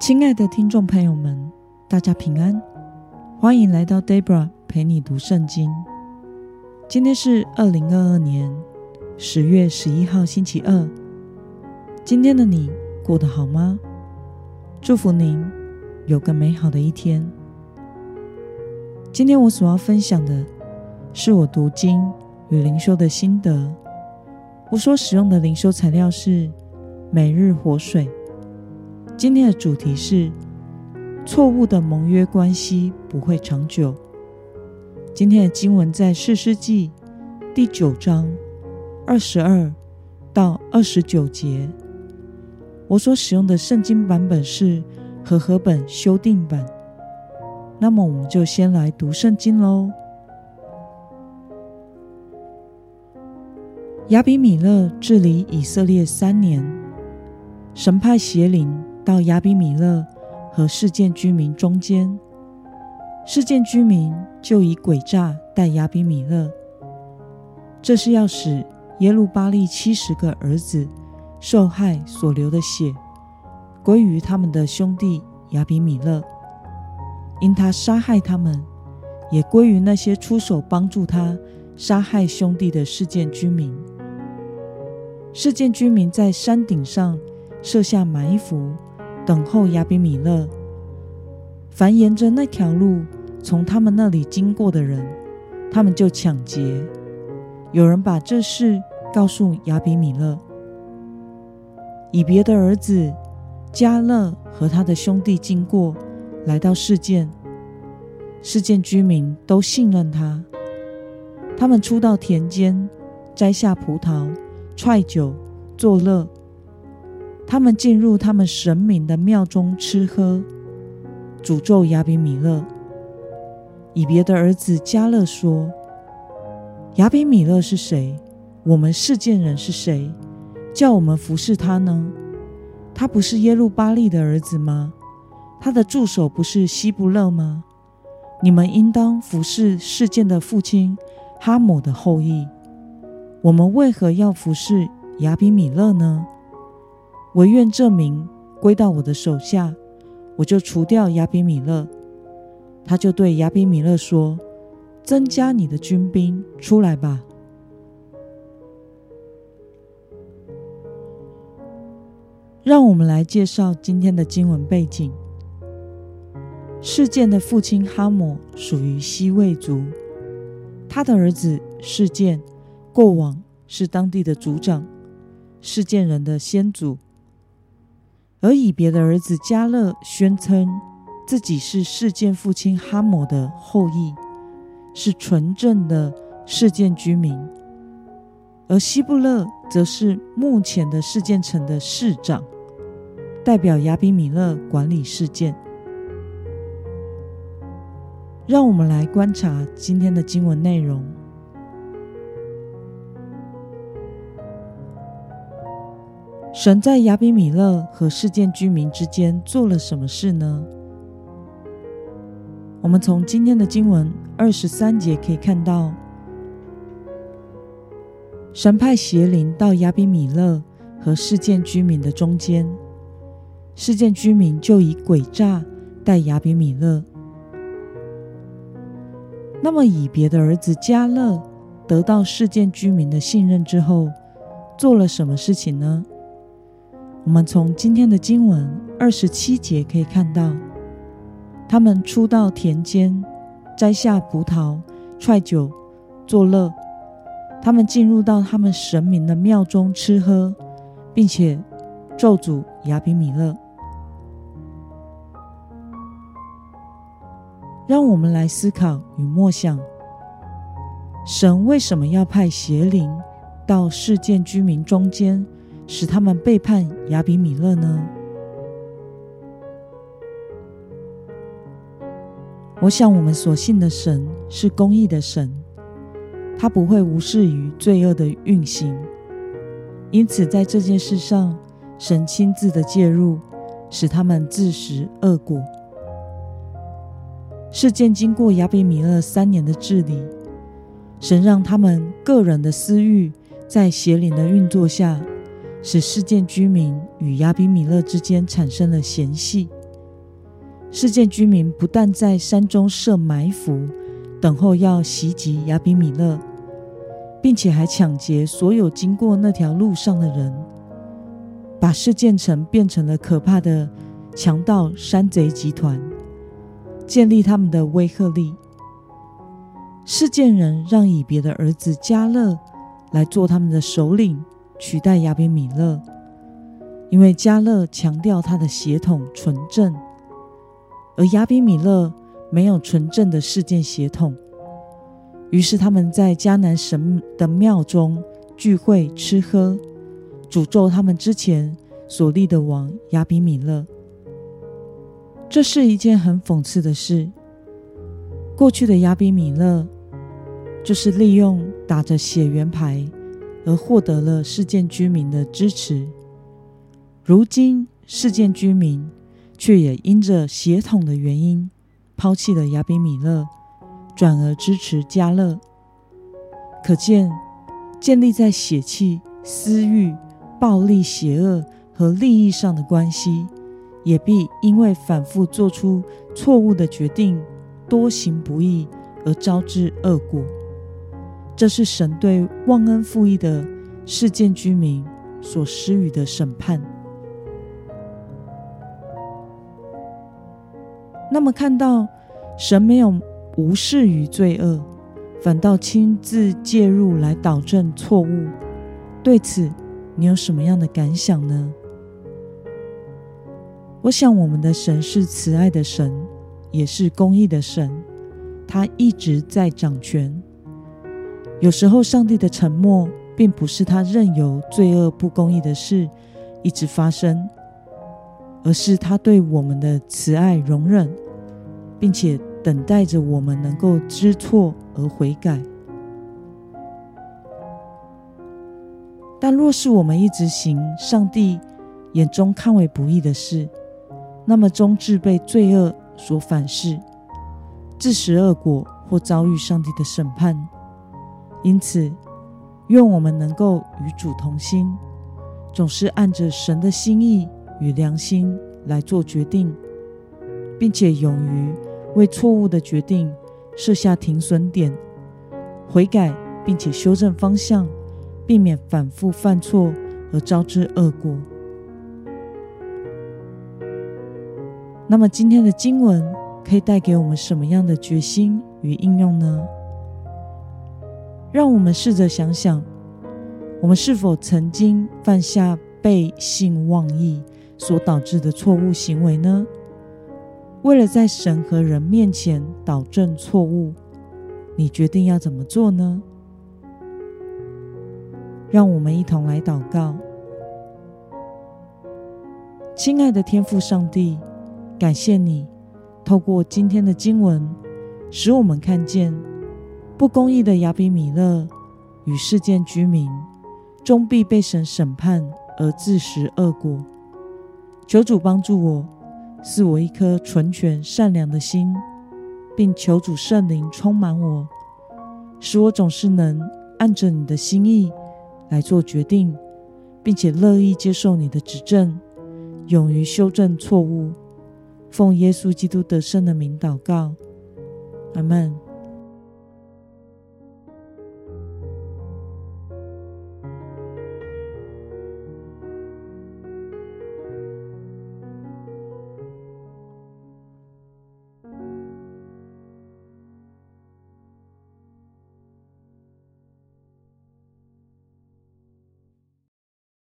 亲爱的听众朋友们，大家平安，欢迎来到 Debra 陪你读圣经。今天是二零二二年十月十一号，星期二。今天的你过得好吗？祝福您有个美好的一天。今天我所要分享的是我读经与灵修的心得。我所使用的灵修材料是每日活水。今天的主题是错误的盟约关系不会长久。今天的经文在四世纪第九章二十二到二十九节。我所使用的圣经版本是和合本修订版。那么，我们就先来读圣经喽。亚比米勒治理以色列三年，神派邪灵。到亚比米勒和事件居民中间，事件居民就以诡诈待亚比米勒，这是要使耶路巴利七十个儿子受害所流的血归于他们的兄弟亚比米勒，因他杀害他们，也归于那些出手帮助他杀害兄弟的事件居民。事件居民在山顶上设下埋伏。等候亚比米勒，凡沿着那条路从他们那里经过的人，他们就抢劫。有人把这事告诉亚比米勒，以别的儿子加勒和他的兄弟经过，来到事件，事件居民都信任他。他们出到田间，摘下葡萄，踹酒，作乐。他们进入他们神明的庙中吃喝，诅咒亚比米勒。以别的儿子加勒说：“亚比米勒是谁？我们世件人是谁？叫我们服侍他呢？他不是耶路巴利的儿子吗？他的助手不是希布勒吗？你们应当服侍世件的父亲哈姆的后裔。我们为何要服侍亚比米勒呢？”唯愿这名归到我的手下，我就除掉亚比米勒。他就对亚比米勒说：“增加你的军兵出来吧。”让我们来介绍今天的经文背景。事件的父亲哈姆属于西魏族，他的儿子事件过往是当地的族长，事件人的先祖。而以别的儿子加勒宣称自己是事件父亲哈姆的后裔，是纯正的事件居民；而希布勒则是目前的事件城的市长，代表亚比米勒管理事件。让我们来观察今天的经文内容。神在亚比米勒和事件居民之间做了什么事呢？我们从今天的经文二十三节可以看到，神派邪灵到亚比米勒和事件居民的中间，事件居民就以诡诈待亚比米勒。那么，以别的儿子加勒得到事件居民的信任之后，做了什么事情呢？我们从今天的经文二十七节可以看到，他们出到田间，摘下葡萄，踹酒，作乐。他们进入到他们神明的庙中吃喝，并且咒诅亚比米勒。让我们来思考与默想：神为什么要派邪灵到事件居民中间？使他们背叛亚比米勒呢？我想，我们所信的神是公义的神，他不会无视于罪恶的运行。因此，在这件事上，神亲自的介入，使他们自食恶果。事件经过亚比米勒三年的治理，神让他们个人的私欲在邪灵的运作下。使事件居民与亚比米勒之间产生了嫌隙，事件居民不但在山中设埋伏，等候要袭击亚比米勒，并且还抢劫所有经过那条路上的人，把事件城变成了可怕的强盗山贼集团，建立他们的威慑力。事件人让以别的儿子加勒来做他们的首领，取代亚比米勒。因为加勒强调他的血统纯正，而亚比米勒没有纯正的事件血统，于是他们在迦南神的庙中聚会吃喝，诅咒他们之前所立的王亚比米勒。这是一件很讽刺的事。过去的亚比米勒就是利用打着血缘牌而获得了事件居民的支持。如今，事件居民却也因着血统的原因，抛弃了亚比米勒，转而支持加勒。可见，建立在血气、私欲、暴力、邪恶和利益上的关系，也必因为反复做出错误的决定、多行不义而招致恶果。这是神对忘恩负义的事件居民所施予的审判。那么，看到神没有无视于罪恶，反倒亲自介入来导正错误，对此你有什么样的感想呢？我想，我们的神是慈爱的神，也是公义的神，他一直在掌权。有时候，上帝的沉默，并不是他任由罪恶不公义的事一直发生。而是他对我们的慈爱容忍，并且等待着我们能够知错而悔改。但若是我们一直行上帝眼中看为不义的事，那么终至被罪恶所反噬，自食恶果或遭遇上帝的审判。因此，愿我们能够与主同心，总是按着神的心意。与良心来做决定，并且勇于为错误的决定设下停损点，悔改，并且修正方向，避免反复犯错而招致恶果。那么，今天的经文可以带给我们什么样的决心与应用呢？让我们试着想想，我们是否曾经犯下背信忘义？所导致的错误行为呢？为了在神和人面前导正错误，你决定要怎么做呢？让我们一同来祷告。亲爱的天父上帝，感谢你透过今天的经文，使我们看见不公义的亚比米勒与事件居民终必被神审判而自食恶果。求主帮助我，赐我一颗纯全善良的心，并求主圣灵充满我，使我总是能按着你的心意来做决定，并且乐意接受你的指正，勇于修正错误。奉耶稣基督得胜的名祷告，阿门。